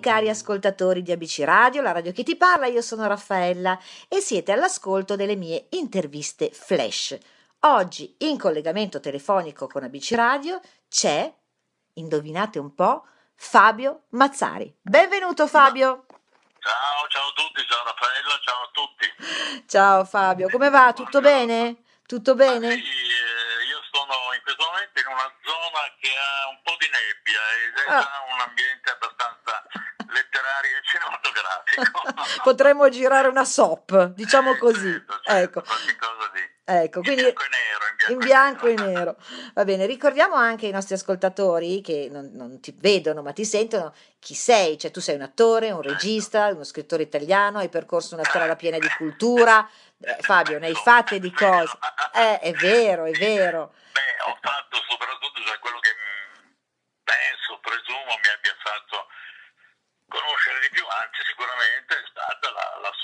cari ascoltatori di ABC Radio, la radio che ti parla, io sono Raffaella e siete all'ascolto delle mie interviste flash. Oggi in collegamento telefonico con ABC Radio c'è, indovinate un po', Fabio Mazzari. Benvenuto Fabio! Ciao, ciao a tutti, ciao Raffaella, ciao a tutti. Ciao Fabio, come va? Tutto bene? Tutto bene? Ah, sì, eh, io sono in questo momento in una zona che ha un po' di nebbia ed è Ah. un ambiente abbastanza letterario e cinematografico. Potremmo girare una SOP, diciamo così. Certo, certo, Ecco, ecco, in quindi bianco e nero. In in bianco, bianco e nero. Va bene, ricordiamo anche ai nostri ascoltatori che non, non ti vedono ma ti sentono chi sei, cioè tu sei un attore, un regista, uno scrittore italiano, hai percorso una strada piena di cultura. Eh, Fabio, ne hai fatte di cose. Eh, è vero, è vero. Beh, ho fatto soprattutto cioè, quello che mm, penso, presumo mi abbia fatto conoscere di più, anzi sicuramente è stata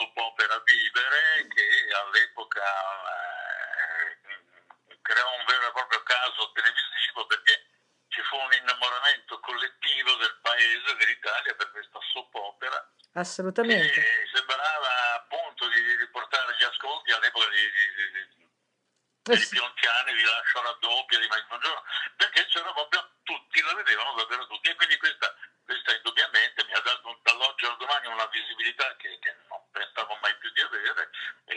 soap opera Vivere che all'epoca eh, creò un vero e proprio caso televisivo perché ci fu un innamoramento collettivo del paese, dell'Italia per questa soap opera Assolutamente. sembrava appunto di riportare gli ascolti all'epoca di, di, di- di- Eh di sì. Piontiani, di Lascio raddoppia, di Mike Buongiorno, perché c'era proprio tutti, la vedevano davvero tutti e quindi questa, questa indubbiamente mi ha dato dall'oggi al domani una visibilità che, che mai più di avere, e,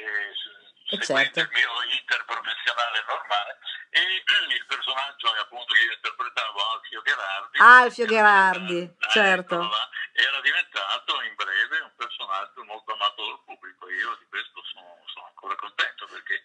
Eh, seguendo certo. il mio iter professionale normale e il personaggio appunto che io interpretavo Alfio Gherardi Alfio Gherardi, Ah, certo. eccolo là, era diventato in breve un personaggio molto amato dal pubblico io di questo sono, sono ancora contento perché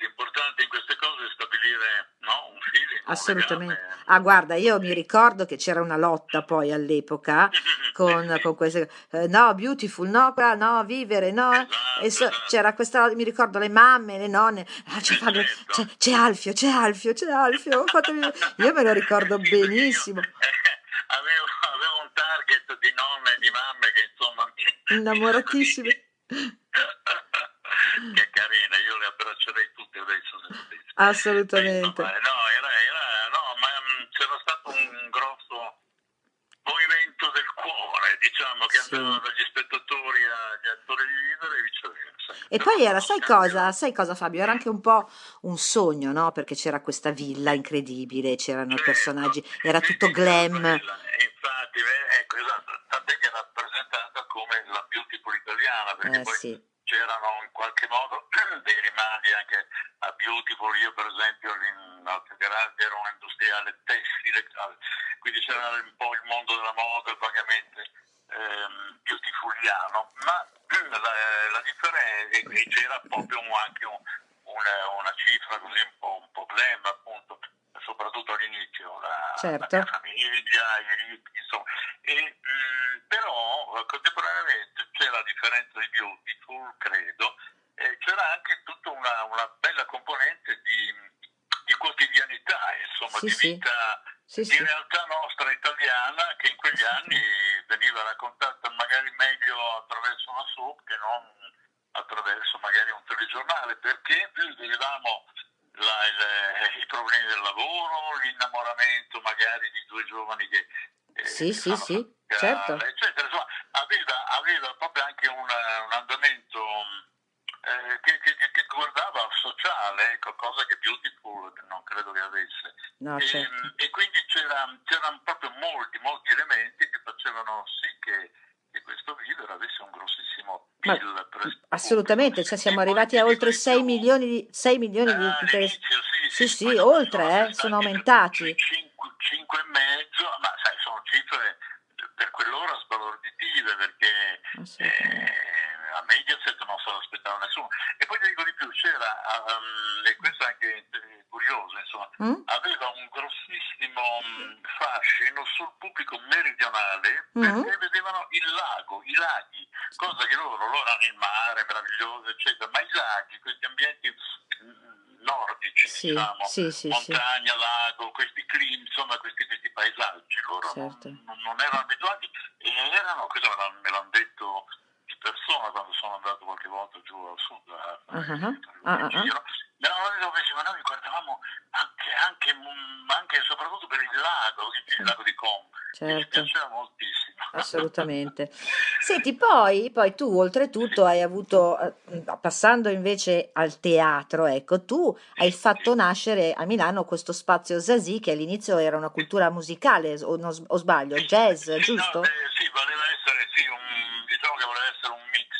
l'importante in queste cose è stabilire no, un feeling, Assolutamente. legame. Ah, guarda, io mi ricordo che c'era una lotta poi all'epoca con, con queste eh, no, beautiful, no, qua, no, vivere, no. Esatto, E so- c'era questa, mi ricordo le mamme, le nonne, ah, c'è, Sì, Fabio, certo. c'è, c'è Alfio, c'è Alfio, c'è Alfio. fatemi- Io me lo ricordo benissimo, avevo, avevo un target di nonne e di mamme che insomma innamoratissime. che carina, io le abbraccerei tutte adesso. Assolutamente. Insomma, no, era, era- no, ma mm, c'era stato un grosso movimento del cuore, diciamo, che Sì. andava dagli spettatori agli attori di vivere e viceversa. E poi era, sai cosa, sai cosa Fabio? Era anche un po' un sogno, no? Perché c'era questa villa incredibile, c'erano i Certo. personaggi, era tutto glam. Infatti, ecco, esatto, tant'è che era rappresentata come la beautiful italiana, perché Eh poi sì, c'erano in qualche modo dei rimandi anche a Beautiful, io per esempio in Alto Garage ero un industriale tessile, quindi c'era un po' il mondo della moda vagamente ehm, beautifuliano, ma la, la differenza è che c'era proprio anche un- una, una cifra così un po', un po' glam appunto, soprattutto all'inizio, la, Certo. la mia famiglia, i ricchi, insomma. E, mh, però contemporaneamente c'è la differenza di Beautiful, credo, e c'era anche tutta una, una bella componente di, di quotidianità, insomma, Sì, di vita, sì, di sì. realtà nostra italiana che in quegli anni veniva raccontata magari meglio attraverso una soap che non attraverso magari un telegiornale, perché vedevamo la- il- i problemi del lavoro, l'innamoramento magari di due giovani che eh, Sì, sì, sì, fatica, certo. eccetera. Insomma, aveva, aveva proprio anche un, un andamento eh, che, che- che- guardava al sociale, ecco, cosa che Beautiful non credo che avesse. No, E, certo. e quindi c'era- c'erano proprio molti, molti elementi facevano sì che, che questo video avesse un grossissimo PIL Assolutamente, cioè siamo arrivati ti a oltre di 6 più, milioni di, 6 milioni di Ah, interess- all'inizio, sì, Sì, sì, sì, oltre, sono eh, aumentati sono aumentati. 5, 5 e mezzo, ma sai, sono cifre per quell'ora sbalorditive perché Assolutamente. eh, a Mediaset non se l'aspettava nessuno. E poi ti dico di più, c'era, um, e questo è anche eh, curioso, insomma, Mm? aveva un grossissimo mh, fascino sul pubblico meridionale Mhm. perché vedevano il lago, i laghi, cosa che loro, loro hanno il mare meraviglioso, eccetera, ma i laghi, questi ambienti mh, nordici, Sì, sì, sì, sì. montagna, lago, questi climi, insomma, questi, questi paesaggi, loro Certo. non, non erano abituati e erano, questo me l'hanno, detto persona quando sono andato qualche volta giù al sud a fare ah, ah, giro, che ma noi guardavamo anche, anche, mm, anche soprattutto per il lago, il lago di Com, mi Certo. piaceva moltissimo. assolutamente. Senti, poi, poi tu oltretutto hai avuto, eh, passando invece al teatro, ecco, tu hai fatto nascere a Milano questo spazio Zazie che all'inizio era una cultura musicale, o, non s- o sbaglio, jazz, Sì, no, giusto? eh, sì, voleva essere, sì, un- che voleva essere un mix,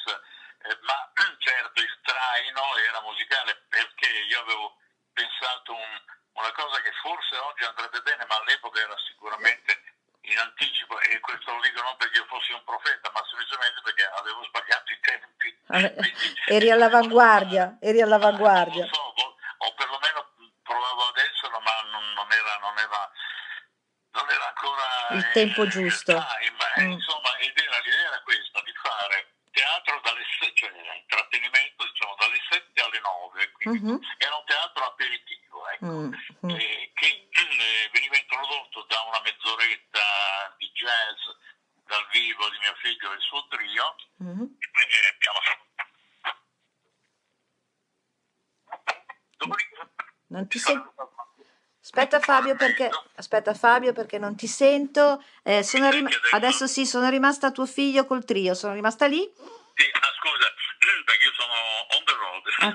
eh, ma certo il traino era musicale perché io avevo pensato un- una cosa che forse oggi andrebbe bene, ma all'epoca era sicuramente in anticipo, e questo lo dico non perché io fossi un profeta, ma semplicemente perché avevo sbagliato i tempi. Eh, Quindi, Eri all'avanguardia, eri all'avanguardia. Non so, vo- o perlomeno provavo ad esserlo, ma non, non era, non era, non era ancora Il eh, tempo giusto. time, eh, Mm. insomma, ed era, l'idea era questa, di fare teatro dalle se- cioè intrattenimento diciamo dalle 7 alle 9, quindi Mhm. era un teatro aperitivo, ecco, eh, che eh, veniva introdotto da una mezz'oretta di jazz dal vivo di mio figlio e il suo trio, Mhm. e abbiamo Non ti sento. Aspetta Fabio perché, aspetta Fabio perché non ti sento. Eh, rim- adesso sì, sono rimasta tuo figlio col trio, sono rimasta lì. Sì, ah, scusa, perché io sono on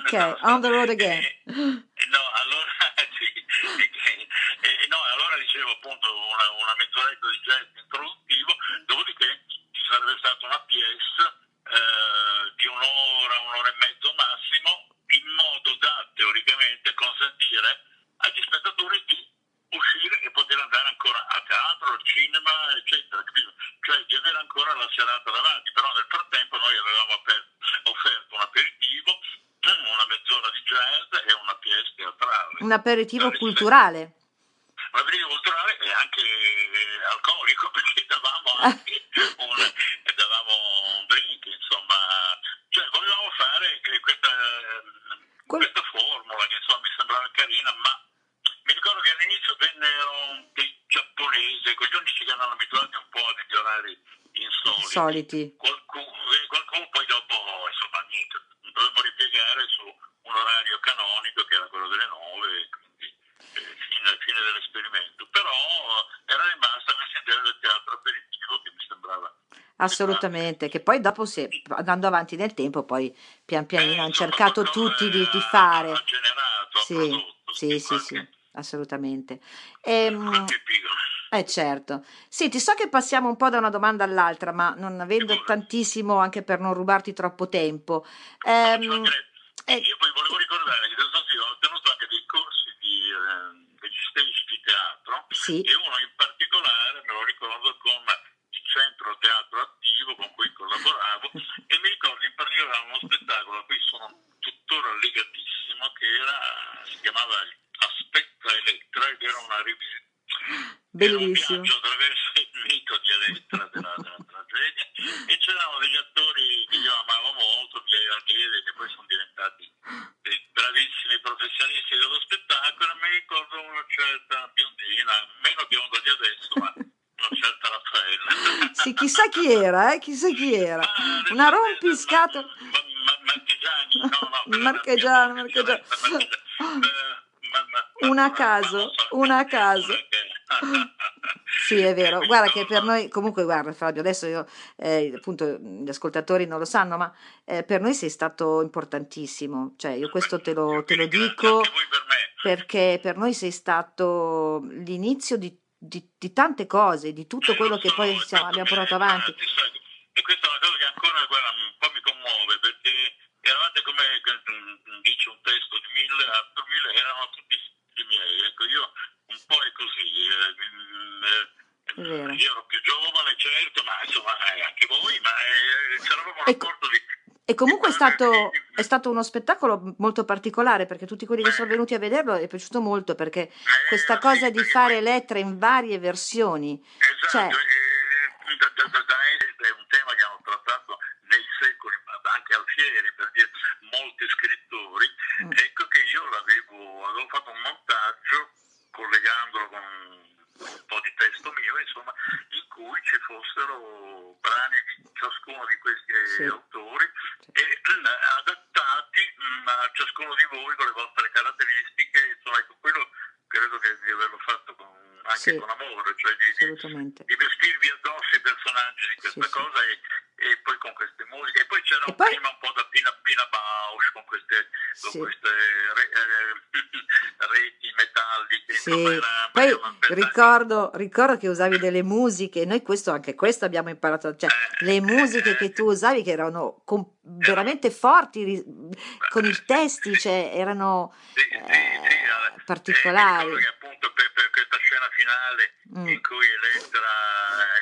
the road. Ok, on the road again. Eh, eh, no, allora, sì, eh, eh, no, allora dicevo appunto una, una mezz'oretta di jazz introduttivo, dopodiché ci sarebbe stata una pièce eh, di un'ora, un'ora e mezzo massimo, in modo da teoricamente consentire agli spettatori di uscire e poter andare ancora a teatro, al cinema, eccetera, capito? Cioè di avere ancora la serata davanti, però nel frattempo noi avevamo aper- offerto un aperitivo, una mezz'ora di jazz e una pièce teatrale. Un aperitivo culturale. Un aperitivo culturale e anche eh, alcolico, perché davamo anche un, davamo un drink, insomma, cioè volevamo fare questa, Quel- questa formula che insomma mi sembrava carina, ma mi ricordo che all'inizio vennero dei giapponesi, quegli unici che erano abituati un po' a degli orari insoliti. Soliti. Qualcuno, eh, qualcuno poi dopo, insomma, niente, dovevamo ripiegare su un orario canonico che era quello delle nove, quindi eh, fine, fine dell'esperimento. Però eh, era rimasta questa idea del teatro aperitivo che mi sembrava Assolutamente, che poi dopo se, andando avanti nel tempo poi pian pianino hanno cercato tutti di, di fare. Sì, sì, sì, sì, assolutamente. Ehm, qualche piccolo. Eh certo. Senti, so che passiamo un po' da una domanda all'altra, ma non avendo tantissimo, anche per non rubarti troppo tempo. Ehm, mancherebbe. eh, Io poi volevo ricordare che ho tenuto anche dei corsi di, eh, degli stage di teatro sì, e uno in particolare me lo ricordo con il centro teatro attivo con cui collaboravo e mi ricordo in particolare uno spettacolo a cui sono tuttora legatissimo che era, si chiamava Aspetta Elettra ed era una rivisitazione era un bellissimo. viaggio attraverso il mito di Elettra della, della tragedia e c'erano degli attori che io amavo molto, Pieri Alghede, che poi sono diventati dei bravissimi professionisti dello spettacolo e mi ricordo una certa biondina, meno bionda di adesso, ma una certa Raffaella. Sì, chissà chi era, eh? Chissà chi era. Ma- Una rompiscatole. ma- ma- Marchigiani, no, no, quella era Marchigiano, mia Marchigiano. sorella, Marchigiani. Eh, ma- ma- Una a caso, una a caso. una Sì, è vero. Guarda che per no, noi, comunque, guarda Fabio, adesso io, eh, appunto, gli ascoltatori non lo sanno, ma eh, per noi sei stato importantissimo. Cioè, io questo te lo, te lo dico per perché per noi sei stato l'inizio di, di- di tante cose, di tutto quello lo che poi siamo- abbiamo portato avanti. E questa è una cosa che ancora guarda, un po' mi commuove perché eravate come dice un testo di Mille, Arthur Mille, erano tutti figli miei. Ecco, io po' è così. eh. Io ero più giovane, certo, ma insomma eh, anche voi, ma eh, c'era proprio un Ecco, rapporto di... E comunque è stato, è stato uno spettacolo molto particolare perché tutti quelli che sono venuti a vederlo è piaciuto molto perché Eh, questa cosa di fare Elettra in varie versioni, Esatto, cioè, da, da, da, da è un tema che hanno trattato nei secoli, ma anche Alfieri, per dire molti scrittori. Mm. Ecco che io l'avevo, avevo fatto un montaggio collegandolo con un po' di testo mio, insomma, in cui ci fossero brani di ciascuno di questi Sì. autori e mm, adattati mm, a ciascuno di voi con le vostre caratteristiche, insomma, ecco, quello credo che di averlo fatto con, anche Sì. con amore, cioè di, di, vestirvi addosso i personaggi di questa Sì, sì. cosa e, e poi con queste musiche. E poi c'era E un poi- clima un po' da Pina, Pina Bausch con queste, con Sì. queste re- eh, reti metalliche. Sì, era- poi ricordo, ricordo che usavi delle musiche, noi questo, anche questo abbiamo imparato, cioè le musiche che tu usavi che erano com- veramente forti ri- con i testi, cioè erano Sì, sì, sì, eh, eh, particolari. Eh, che appunto per, per finale Mm, in cui Elettra,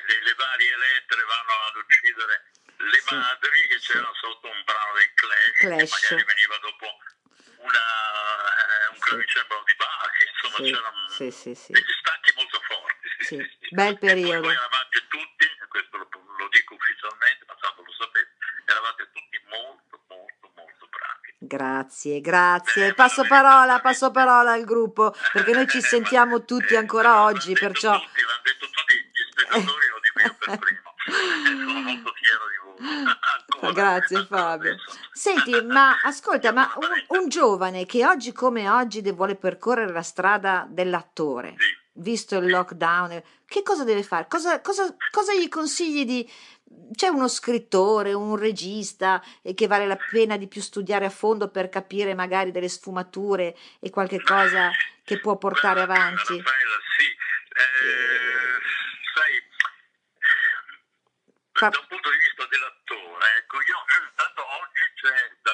le, le varie Elettre vanno ad uccidere le Sì, madri, che sì. c'erano sotto un brano dei Clash, Clash. che magari veniva dopo una, eh, un Sì. clavicembalo di Bach, insomma Sì, c'erano sì, sì, sì. degli stacchi molto forti. Sì, Sì, sì, sì. bel E poi periodo. voi eravate tutti, questo lo, lo dico ufficialmente, ma tanto lo sapete, eravate tutti molto, molto, molto bravi. Grazie, grazie. Passo parola, passo parola al gruppo, perché noi ci sentiamo tutti ancora oggi, perciò... Tutti, l'hanno detto tutti gli spettatori, lo dico io per primo. Sono molto fiero di voi. Grazie Fabio. Senti, ma ascolta, ma un, un giovane che oggi come oggi vuole percorrere la strada dell'attore, Sì. Visto il lockdown, eh, che cosa deve fare? Cosa, cosa- cosa gli consigli di... C'è uno scrittore, un regista eh, che vale la pena di più studiare a fondo per capire magari delle sfumature e qualche cosa che può portare avanti? Raffaella, sì. Eh, sai, Pa- da un punto di vista dell'attore, ecco, io tanto oggi c'è da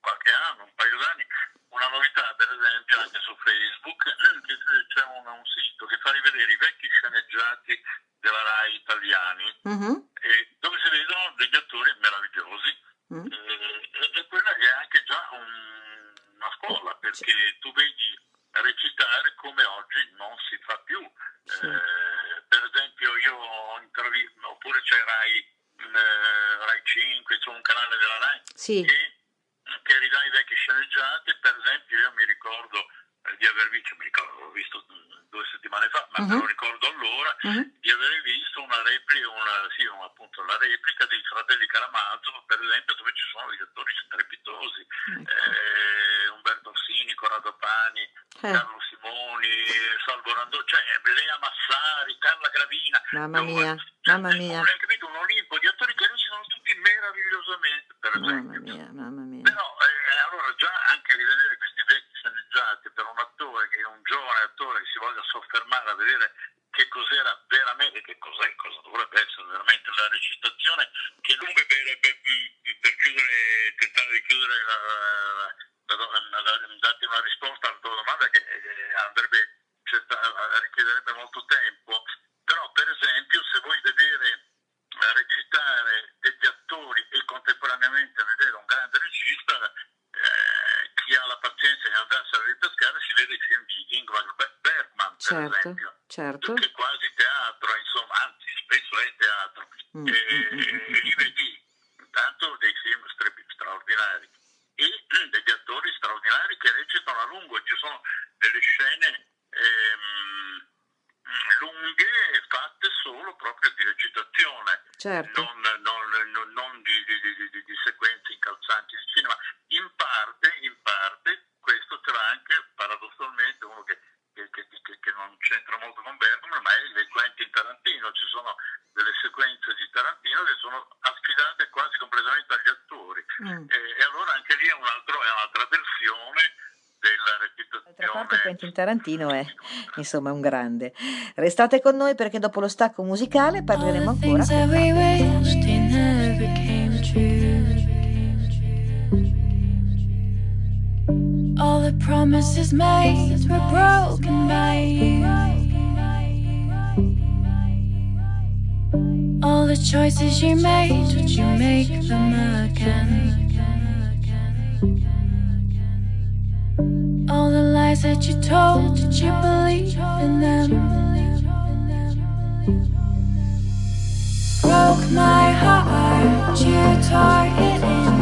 qualche anno, un paio d'anni, una novità, per esempio, anche su Facebook, che c'è un, un sito che fa rivedere i vecchi sceneggiati della RAI italiani, Mhm, e dove si vedono degli attori meravigliosi. mm, Eh, e, quella è anche già un- una scuola, perché tu vedi recitare come oggi non si fa più. Sì. Eh, per esempio io ho intervistato, oppure c'è Rai, eh, Rai 5, c'è un canale della Rai Sì, che, che ridà i vecchi sceneggiati, per esempio io mi ricordo eh, di aver visto, mi ricordo, l'ho visto due settimane fa, ma me Mhm. lo ricordo allora, mhm, di aver visto una replica, una, sì, una, appunto, la replica dei fratelli Karamazov, per esempio, dove ci sono degli attori strepitosi, ecco. eh, Umberto Orsini, Corrado Pani, Eh, Carlo Simoni, Salvo Randò, cioè Lea Massari, Carla Gravina. mamma mia, cioè, mamma mia, Hai capito? Un Olimpo di attori che recitano tutti meravigliosamente, per mamma esempio. mia, mamma mia. Però eh, allora già anche rivedere questi vecchi sceneggiati per è un giovane attore che si voglia soffermare a vedere che cos'era veramente, che cos'è, cosa dovrebbe essere veramente la recitazione, che dunque per, per, per chiudere, tentare di chiudere la, la, la, la- darti una risposta alla tua domanda che eh, andrebbe certa- richiederebbe molto tempo, però per esempio se vuoi vedere eh, recitare degli attori e contemporaneamente vedere un grande regista, pazienza di andarsene a ripescare si vede i film di Ingmar Be- Bergman, per Certo, esempio, certo. che è quasi teatro, insomma, anzi spesso è teatro, Mm, e, mm, mm, mm, e lì vedi intanto dei film straordinari e degli attori straordinari che recitano a lungo. Ci sono delle scene ehm, lunghe fatte solo proprio di recitazione Certo, non- non- non di, di- di- di- di sequenze incalzanti di cinema. In parte, in parte, questo ce l'ha anche paradossalmente uno che, che- che- che- che non c'entra molto con Bergman, ma è il Quentin Tarantino. Ci sono delle sequenze di Tarantino che sono affidate quasi completamente agli attori. Mm. E, e allora anche lì è, un altro- è un'altra versione della D'altra parte recitazione. Quentin Tarantino è insomma un grande. Restate con noi perché dopo lo stacco musicale parleremo ancora. All the promises made were broken by you. All the choices you made, would you make them again? Lies that you told, did you believe in them? broke my heart, you tore it in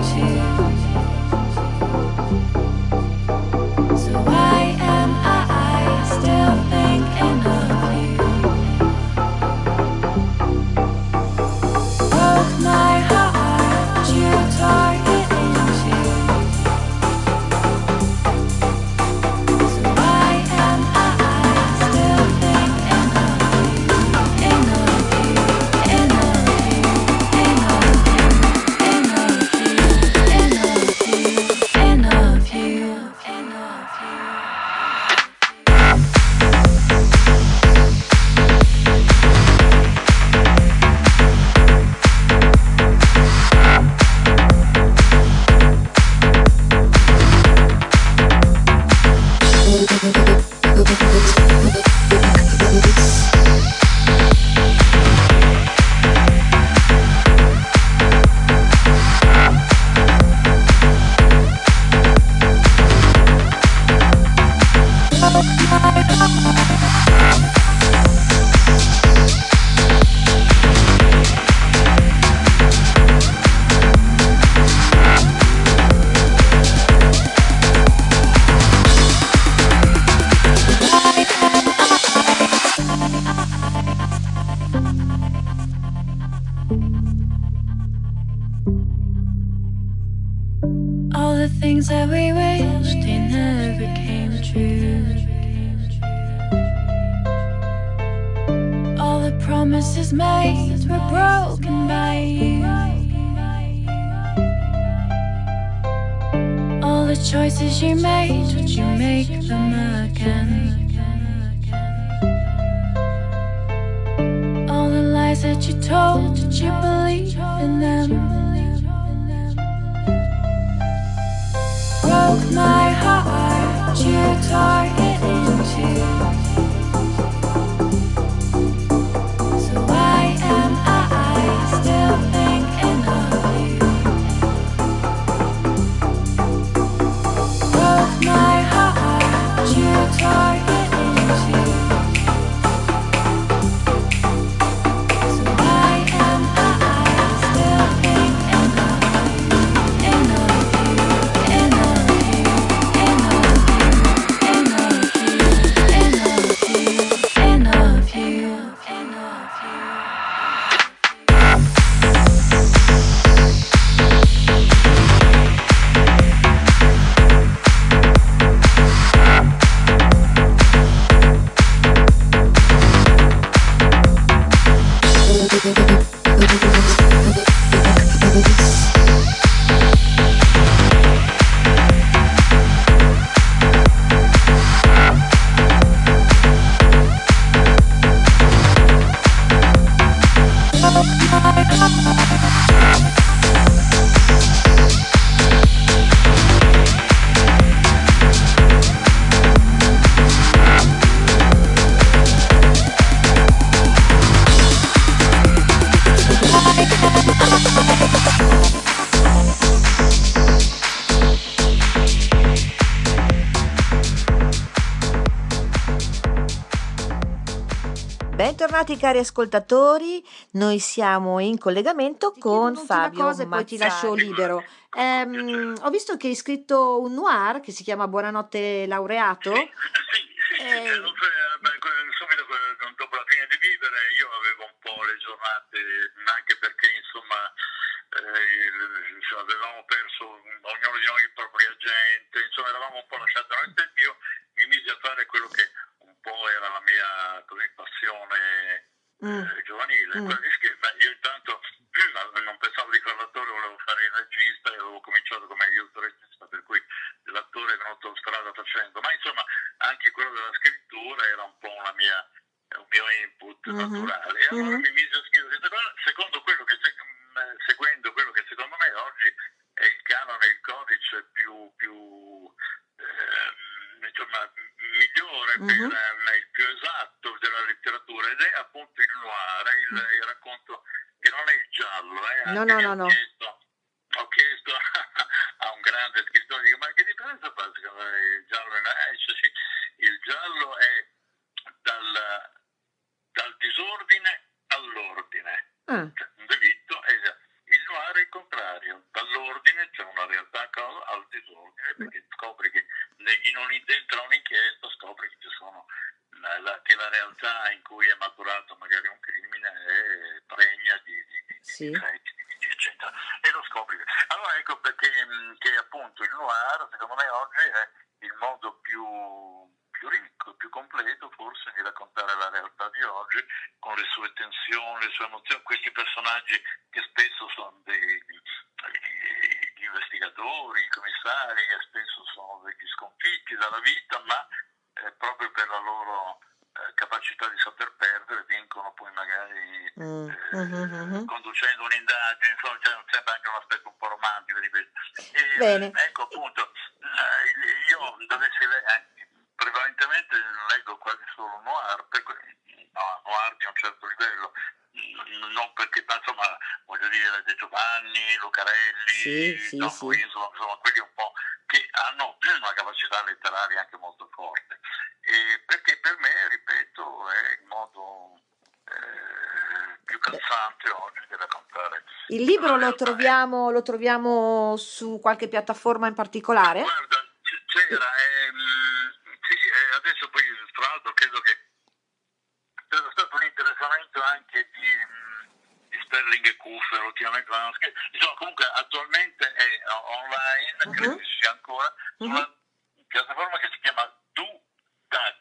Bentornati cari ascoltatori, noi siamo in collegamento Ti con Fabio cosa e poi ti lascio Mazzari. libero. Ehm, ho visto che hai scritto un noir che si chiama Buonanotte laureato. Sì, sì, Eh. eh, que- subito dopo la fine di vivere io avevo un po' le giornate, anche perché insomma, eh, insomma, avevamo perso ognuno di noi il proprio agente, insomma eravamo un po' lasciati a noi stessi, io mi misi a fare quello che po' era la mia così, passione Mm. eh, giovanile, Mm. quella di scherzo. Io intanto non pensavo di fare l'attore, volevo fare il regista e avevo cominciato come aiuto regista, per cui l'attore è venuto strada facendo, ma insomma anche quello della scrittura era un po' una mia, un mio input Mhm. naturale. E allora Mhm. mi misi a scrivere queste cose, secondo quello che, se- mh, seguendo quello che secondo me oggi è il canone, il codice più, più ehm, insomma, migliore, Mhm. per, ehm, il più esatto della letteratura ed è appunto il noir, il, il racconto che non è il giallo. Eh, No, anche no, io no, ho no. chiesto- ho chiesto a un grande scrittore, dico, ma che differenza fa secondo me il giallo e il noir?" Eh, dice, sì, il giallo è dal, dal disordine all'ordine, Ah, cioè un delitto, e il noir è il contrario, dall'ordine c'è una realtà cosa al disordine, perché scopri che negli non dentro a un'inchiesta scopri che ci sono la, realtà in cui è maturato magari un crimine è pregna di, di, Sì. di difetti, di viti, eccetera. E lo scopri. Allora ecco perché mh, che appunto il noir, secondo me oggi è il modo più, più ricco, più completo forse di raccontare la realtà di oggi con le sue tensioni, le sue emozioni, questi personaggi che spesso sono dei gli investigatori, i commissari, che spesso sono degli sconfitti dalla vita, ma eh, proprio per la loro eh, capacità di saper perdere vincono poi magari Mm, eh, mhm, mhm. conducendo un'indagine, insomma c'è sempre anche un aspetto un po' romantico di questo. E, Bene. Ecco appunto, eh, io dovessi leggere, prevalentemente leggo quasi solo noir, per cui- no, noir di un certo livello, non perché, ma insomma, voglio dire, De Giovanni, Lucarelli, Sì, sì, John sì. Winslow, insomma, quelli un po' che hanno una capacità letteraria anche molto forte. E perché per me, ripeto, è il modo eh, più calzante oggi. Il libro lo troviamo, lo troviamo su qualche piattaforma in particolare? Guarda, c'era, ehm, sì, e adesso poi tra l'altro credo che c'era stato un interessamento anche di, di Sterling e Kuffer ultimamente, insomma comunque attualmente è online, credo Mhm. che ci sia ancora, su una piattaforma che si chiama Dudag.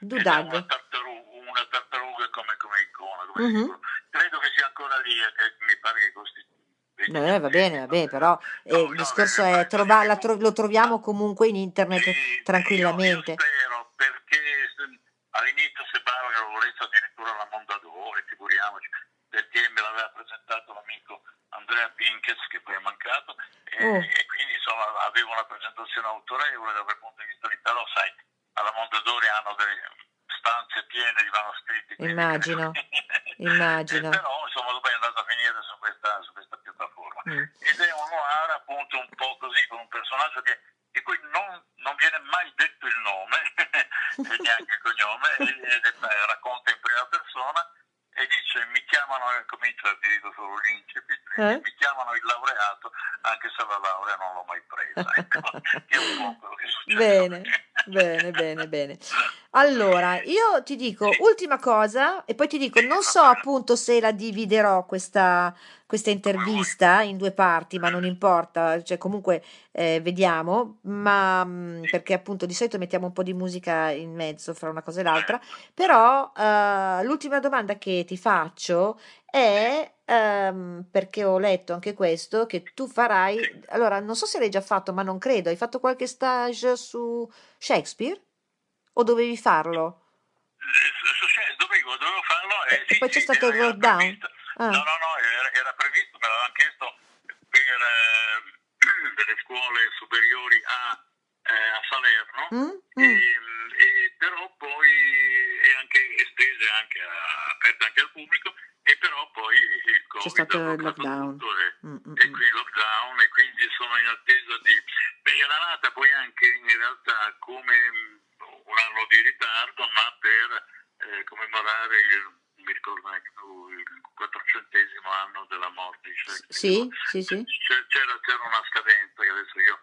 Dudag. Ed è Una, tartaruga, una tartaruga come, come icona, come Mhm. simbolo. Credo che sia ancora lì, e che mi pare che costi 20 Eh, va bene, va bene, però eh, il discorso è trova- la tro- lo troviamo comunque in internet Sì, tranquillamente. Io, spero, perché se- all'inizio sembrava che lo volesse addirittura la Mondadori, figuriamoci, perché me l'aveva presentato l'amico Andrea Pinkes, che poi è mancato, e, Oh. e quindi insomma avevo una presentazione autorevole da quel punto di vista lì, però sai, alla Mondadori hanno delle stanze piene di manoscritti. Immagino, immagino. Eh, però insomma dopo è andato a finire su questa, su questa piattaforma Mm. ed è un noir appunto un po' così con un personaggio che, di cui non, non viene mai detto il nome e neanche il cognome ed è- eh, racconta in prima persona e dice mi chiamano e comincia ti dico solo l'incipit Eh? mi chiamano il laureato anche se la laurea non l'ho mai presa ecco, che è un po' quello che succede Bene, bene, bene, bene. Allora, io ti dico ultima cosa e poi ti dico, non so appunto se la dividerò questa, questa intervista in due parti, ma non importa, cioè comunque eh, vediamo, ma mm, perché appunto di solito mettiamo un po' di musica in mezzo fra una cosa e l'altra, però eh, l'ultima domanda che ti faccio è, ehm, perché ho letto anche questo, che tu farai, allora non so se l'hai già fatto, ma non credo, hai fatto qualche stage su Shakespeare? O dovevi farlo? Su- dovevo, dovevo farlo E- e e sì, poi c'è sì, stato il lockdown? Ah. No, no, no, era, era previsto, me l'avevano chiesto per eh, delle scuole superiori a, eh, a Salerno, Mm? e, Mm. e però poi è anche estese, anche a- aperte anche al pubblico, e però poi il Covid stato ha il lockdown. e, Mm, mm, e mm. qui il lockdown e quindi sono in attesa di... Beh, era nata poi anche in realtà come un anno di ritardo, ma per eh, commemorare il, mi ricordo neanche più, il quattrocentesimo anno della morte di Shakespeare. Sì, sì, sì. C'era, c'era una scadenza che adesso io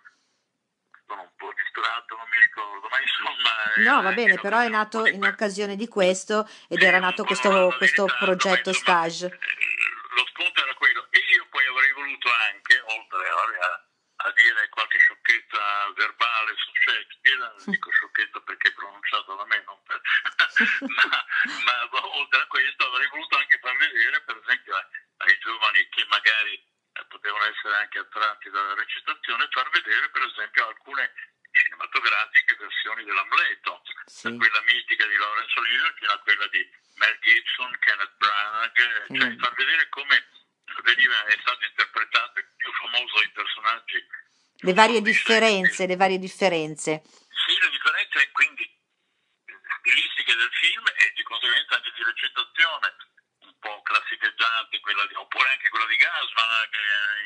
sono un po' distratto, non mi ricordo, ma insomma... No, eh, va bene, però è nato in occasione di questo ed era nato questo, questo progetto stage. eh, Lo spunto era quello e io poi avrei voluto anche, oltre a, a dire qualche sciocchezza verbale su Shakespeare, dico sciocchezza pronunciato da me, non per... ma, ma oltre a questo avrei voluto anche far vedere, per esempio, ai, giovani che magari eh, potevano essere anche attratti dalla recitazione, far vedere per esempio alcune cinematografiche versioni dell'Amleto, Sì. da quella mitica di Lawrence Olivier fino a quella di Mel Gibson, Kenneth Branagh, eh, cioè Mm. far vedere come veniva, è stato interpretato il più famoso dei personaggi. Le varie di differenze, le varie differenze. Sì, la differenza è quindi stilistiche del film e di conseguenza anche di recitazione un po' classicheggiante, quella di- oppure anche quella di Gasman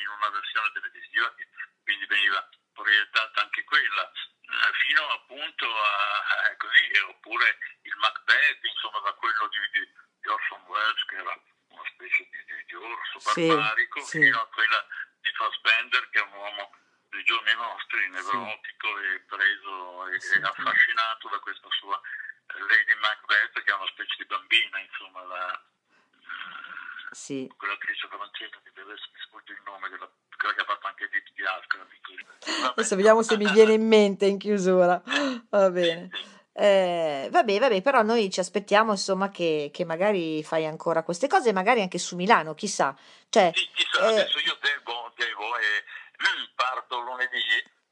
in una versione televisiva che quindi veniva proiettata anche quella, eh, fino appunto a, a così, oppure il Macbeth, insomma, da quello di, di, di Orson Welles che era una specie di, di, orso Sì, barbarico, sì. fino a quella di Fassbender che è un uomo dei giorni nostri, nevrotico e preso e, Sì. e affascinato da questa sua eh, Lady Macbeth che è una specie di bambina, insomma, la, Sì. quell'attrice francese che adesso mi sfugge il nome, quella, quella che ha fatto anche Edith Piaf. Adesso vediamo se mi viene in mente in chiusura. Va bene. Eh, vabbè, vabbè, però noi ci aspettiamo insomma che, che magari fai ancora queste cose, magari anche su Milano, chissà. Cioè, Sì, chissà, eh, adesso io devo, devo e parto lunedì,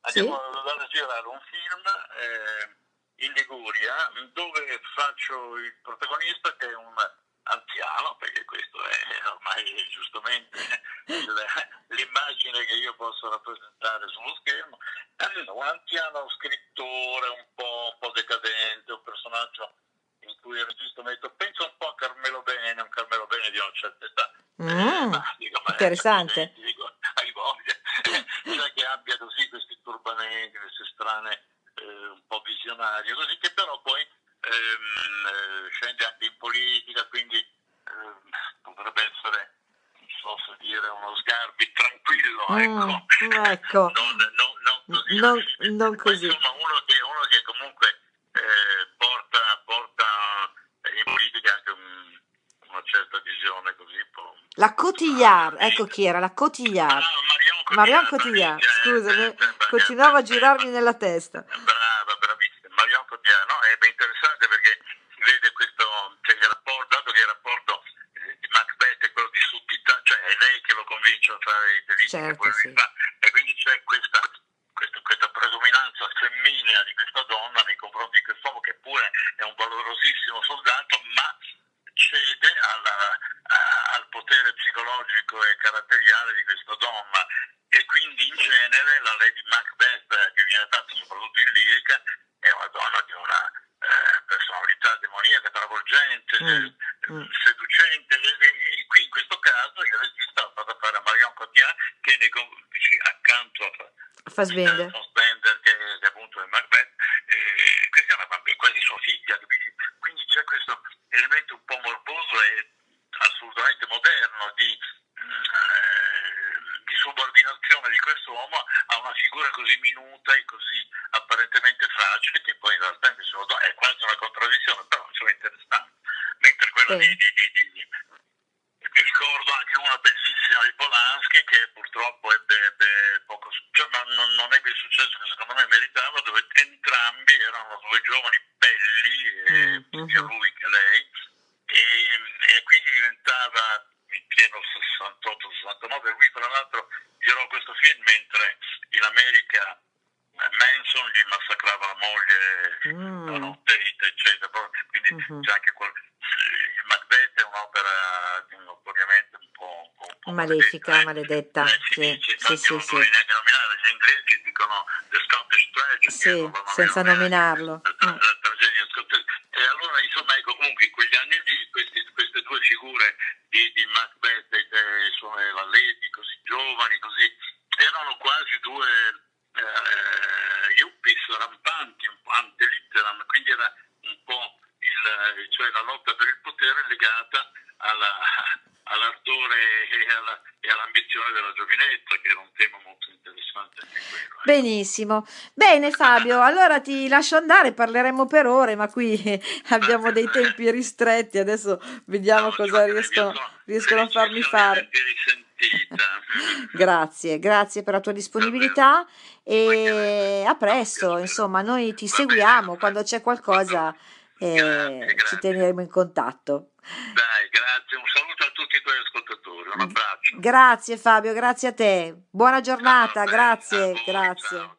andiamo a a girare un film eh, in Liguria dove faccio il protagonista che è un anziano, perché questo è ormai giustamente il- l'immagine che io posso rappresentare sullo schermo, un anziano scrittore un po', un po' decadente, un personaggio in cui il regista mi ha detto pensa un po' a Carmelo Bene, un Carmelo Bene di una certa età. mm, Ma dico, interessante. senti, dico, hai voglia, cioè che abbia così questi turbamenti, queste strane eh, un po' visionarie, così che però poi ehm, eh, scende anche in politica, quindi ehm, potrebbe essere, non so se dire, uno sgarbi tranquillo, ecco. Mm, ecco. Non, non, non così. Non- così. insomma, uno che, uno che comunque eh, porta, porta in politica anche un- una certa visione così po'. La Cotillard, ecco chi era, la Cotillard. Ah, ma Marion Cotillard, Cotillard, bravissima, scusa, eh, mi- eh, eh, continuava a girarmi nella testa. Brava, bravissima. Marion Cotillard, no? È ben interessante perché si vede questo, cioè il rapporto, dato che il rapporto eh, di Macbeth è quello di subita, cioè è lei che lo convince a fare i delitti che Certo, lui sì. fa. E quindi c'è questa, questa, questa predominanza femminea di questa donna nei confronti di quest'uomo che pure è un valorosissimo soldato, ma cede alla- a- al potere psicologico e caratteriale di questa donna. E quindi in genere la Lady Macbeth, eh, che viene fatta soprattutto in lirica, è una donna di una eh, personalità demoniaca, travolgente, Mm, eh, mm. seducente. E, e- e qui in questo caso il regista ha fatto fare a Marion Cotillard che nei con- accanto a Fassbender. Fassbender che, che appunto è Macbeth, eh, questa è una bambina, quasi sua figlia, capisci? quindi c'è questo elemento un po' morboso e assolutamente moderno di, mm, eh, di subordinazione di questo uomo a una figura così minuta e così apparentemente fragile che poi in realtà invece è quasi una contraddizione, però insomma è interessante. Mentre quella Sì. di, di, di, di- ricordo anche una bellissima di Polanski che purtroppo ebbe, ebbe poco su- cioè, ma non, ebbe il successo che secondo me meritava, dove entrambi erano due giovani belli, eh, Mm, sia mhm. lui che lei, e, e quindi diventava in pieno 68-69. Lui, tra l'altro, girò questo film mentre in America Manson gli massacrava la moglie Mm. la notte, eccetera. Quindi Mhm. c'è anche quel, sì, Macbeth è un'opera notoriamente un po', un po', un po' Malefica, maledetta, maledetta. eh. Sì, sì, sì, sì. Sì, senza nominarlo. neanche, la, Mm. la tragedia scozzese. E allora, insomma, ecco, comunque in quegli anni lì questi- queste due figure di, di Macbeth e de- insomma, e la Lady, così giovani, così, erano quasi due eh, yuppies rampanti, un po' ante litteram, quindi era un po' il, cioè la lotta per il potere legata alla, all'ardore e, alla- e all'ambizione della giovinezza, che era un tema molto interessante anche quello. eh. Benissimo. Bene Fabio, allora ti lascio andare, parleremo per ore, ma qui abbiamo dei tempi ristretti, adesso vediamo cosa riescono, riescono a farmi fare. Grazie, grazie per la tua disponibilità e a presto, insomma, noi ti seguiamo quando c'è qualcosa eh, Grazie, ci grazie. teneremo in contatto. Dai, grazie, un saluto a tutti i tuoi ascoltatori, un abbraccio. Grazie Fabio, grazie a te. Buona giornata, Ciao, grazie, voi, grazie. ciao.